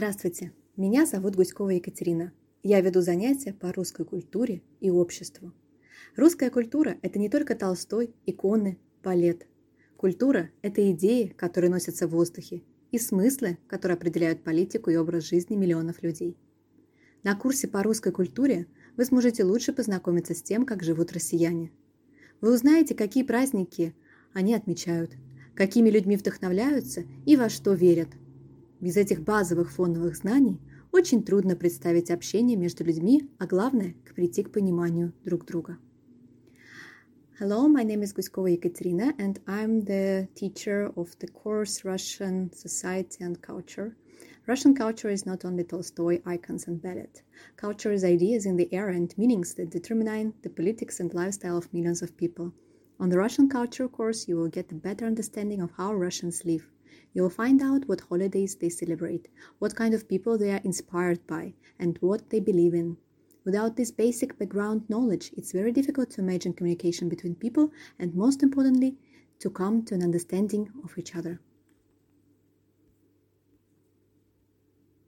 Здравствуйте, меня зовут Гуськова Екатерина. Я веду занятия по русской культуре и обществу. Русская культура – это не только Толстой, иконы, балет. Культура – это идеи, которые носятся в воздухе, и смыслы, которые определяют политику и образ жизни миллионов людей. На курсе по русской культуре вы сможете лучше познакомиться с тем, как живут россияне. Вы узнаете, какие праздники они отмечают, какими людьми вдохновляются и во что верят. Без этих базовых фоновых знаний очень трудно представить общение между людьми, а главное – прийти к пониманию друг друга. Hello, my name is Guskova Ekaterina, and I'm the teacher of the course Russian Society and Culture. Russian culture is not only Tolstoy, icons, and ballet. Culture is ideas in the air and meanings that determine the politics and lifestyle of millions of people. On the Russian culture course, you will get a better understanding of how Russians live. You will find out what holidays they celebrate, what kind of people they are inspired by, and what they believe in. Without this basic background knowledge, it's very difficult to imagine communication between people and, most importantly, to come to an understanding of each other.